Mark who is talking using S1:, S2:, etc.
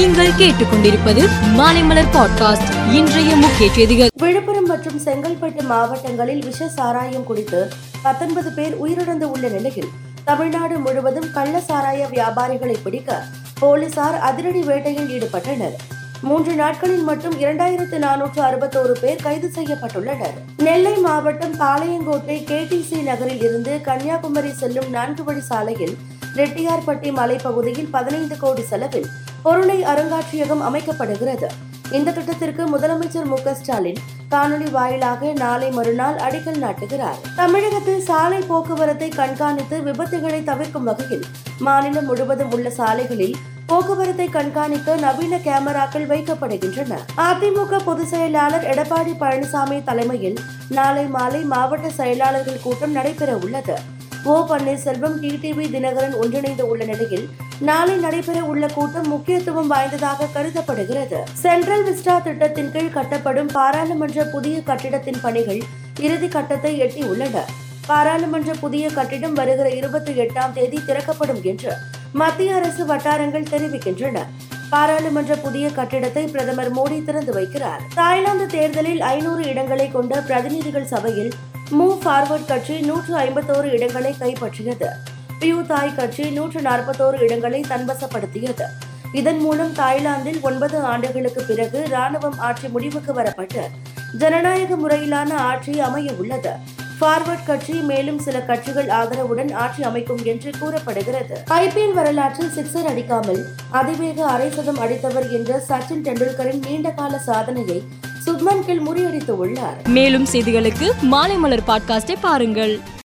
S1: நீங்கள் கேட்டுக்கொண்டிருப்பது மாலைமலர் பாட்காஸ்ட் இன்றைய முக்கிய செய்திகள் விழுப்புரம் மற்றும் செங்கல்பட்டு மாவட்டங்களில் விஷ சாராயம் குடித்து பத்தொன்பது பேர் உயிரிழந்து உள்ள நிலையில் தமிழ்நாடு முழுவதும் கள்ள சாராய வியாபாரிகளை பிடிக்க போலீசார் அதிரடி வேட்டையில் ஈடுபட்டனர் மூன்று நாட்களில் மட்டும் இரண்டாயிரத்து நானூற்று அறுபத்தோரு பேர் கைது செய்யப்பட்டுள்ளனர் நெல்லை மாவட்டம் பாளையங்கோட்டை கேடிசி நகரில் இருந்து கன்னியாகுமரி செல்லும் நான்கு வழி சாலையில் ரெட்டியார்பட்டி மலைப்பகுதியில் பதினைந்து கோடி செலவில் பொருளை அருங்காட்சியகம் அமைக்கப்படுகிறது இந்த திட்டத்திற்கு முதலமைச்சர் மு ஸ்டாலின் காணொலி வாயிலாக நாளை மறுநாள் அடிக்கல் நாட்டுகிறார் தமிழகத்தில் சாலை போக்குவரத்தை கண்காணித்து விபத்துகளை தவிர்க்கும் வகையில் மாநிலம் முழுவதும் உள்ள சாலைகளில் போக்குவரத்தை கண்காணிக்க நவீன கேமராக்கள் வைக்கப்படுகின்றன அதிமுக பொதுச் செயலாளர் எடப்பாடி பழனிசாமி தலைமையில் நாளை மாலை மாவட்ட செயலாளர்கள் கூட்டம் நடைபெற உள்ளது ஓ பன்னீர்செல்வம் டிடிவி தினகரன் ஒன்றிணைந்து உள்ள நிலையில் நாளை நடைபெற உள்ள கூட்டம் முக்கியத்துவம் வாய்ந்ததாக கருதப்படுகிறது சென்ட்ரல் விஸ்டா திட்டத்தின் கீழ் கட்டப்படும் பாராளுமன்ற புதிய கட்டிடத்தின் பணிகள் இறுதி கட்டத்தை எட்டியுள்ளன பாராளுமன்ற புதிய கட்டிடம் வருகிற இருபத்தி எட்டாம் தேதி திறக்கப்படும் என்று மத்திய அரசு வட்டாரங்கள் தெரிவிக்கின்றன பாராளுமன்ற புதிய கட்டிடத்தை பிரதமர் மோடி திறந்து வைக்கிறார் தாய்லாந்து தேர்தலில் ஐநூறு இடங்களை கொண்ட பிரதிநிதிகள் சபையில் மூவ் ஃபார்வர்ட் கட்சி நூற்று ஐம்பத்தோரு இடங்களை கைப்பற்றியது பியூ தாய் கட்சி நூற்று நாற்பத்தோரு இடங்களை தன்வசப்படுத்தியது இதன் மூலம் தாய்லாந்தில் ஒன்பது ஆண்டுகளுக்கு பிறகு ராணுவம் ஆட்சி முடிவுக்கு வரப்பட்டு ஜனநாயக முறையிலான ஆட்சி அமைய உள்ளது பார்வர்ட் கட்சி மேலும் சில கட்சிகள் ஆதரவுடன் ஆட்சி அமைக்கும் என்று கூறப்படுகிறது ஐபிஎல் வரலாற்றில் சிக்ஸர் அடிக்காமல் அதிவேக அரை சதம் அடித்தவர் என்ற சச்சின் டெண்டுல்கரின் நீண்டகால சாதனையை சுப்மன் கில் முறியடித்து உள்ளார்
S2: மேலும் செய்திகளுக்கு மாலை மலர் பாட்காஸ்டை பாருங்கள்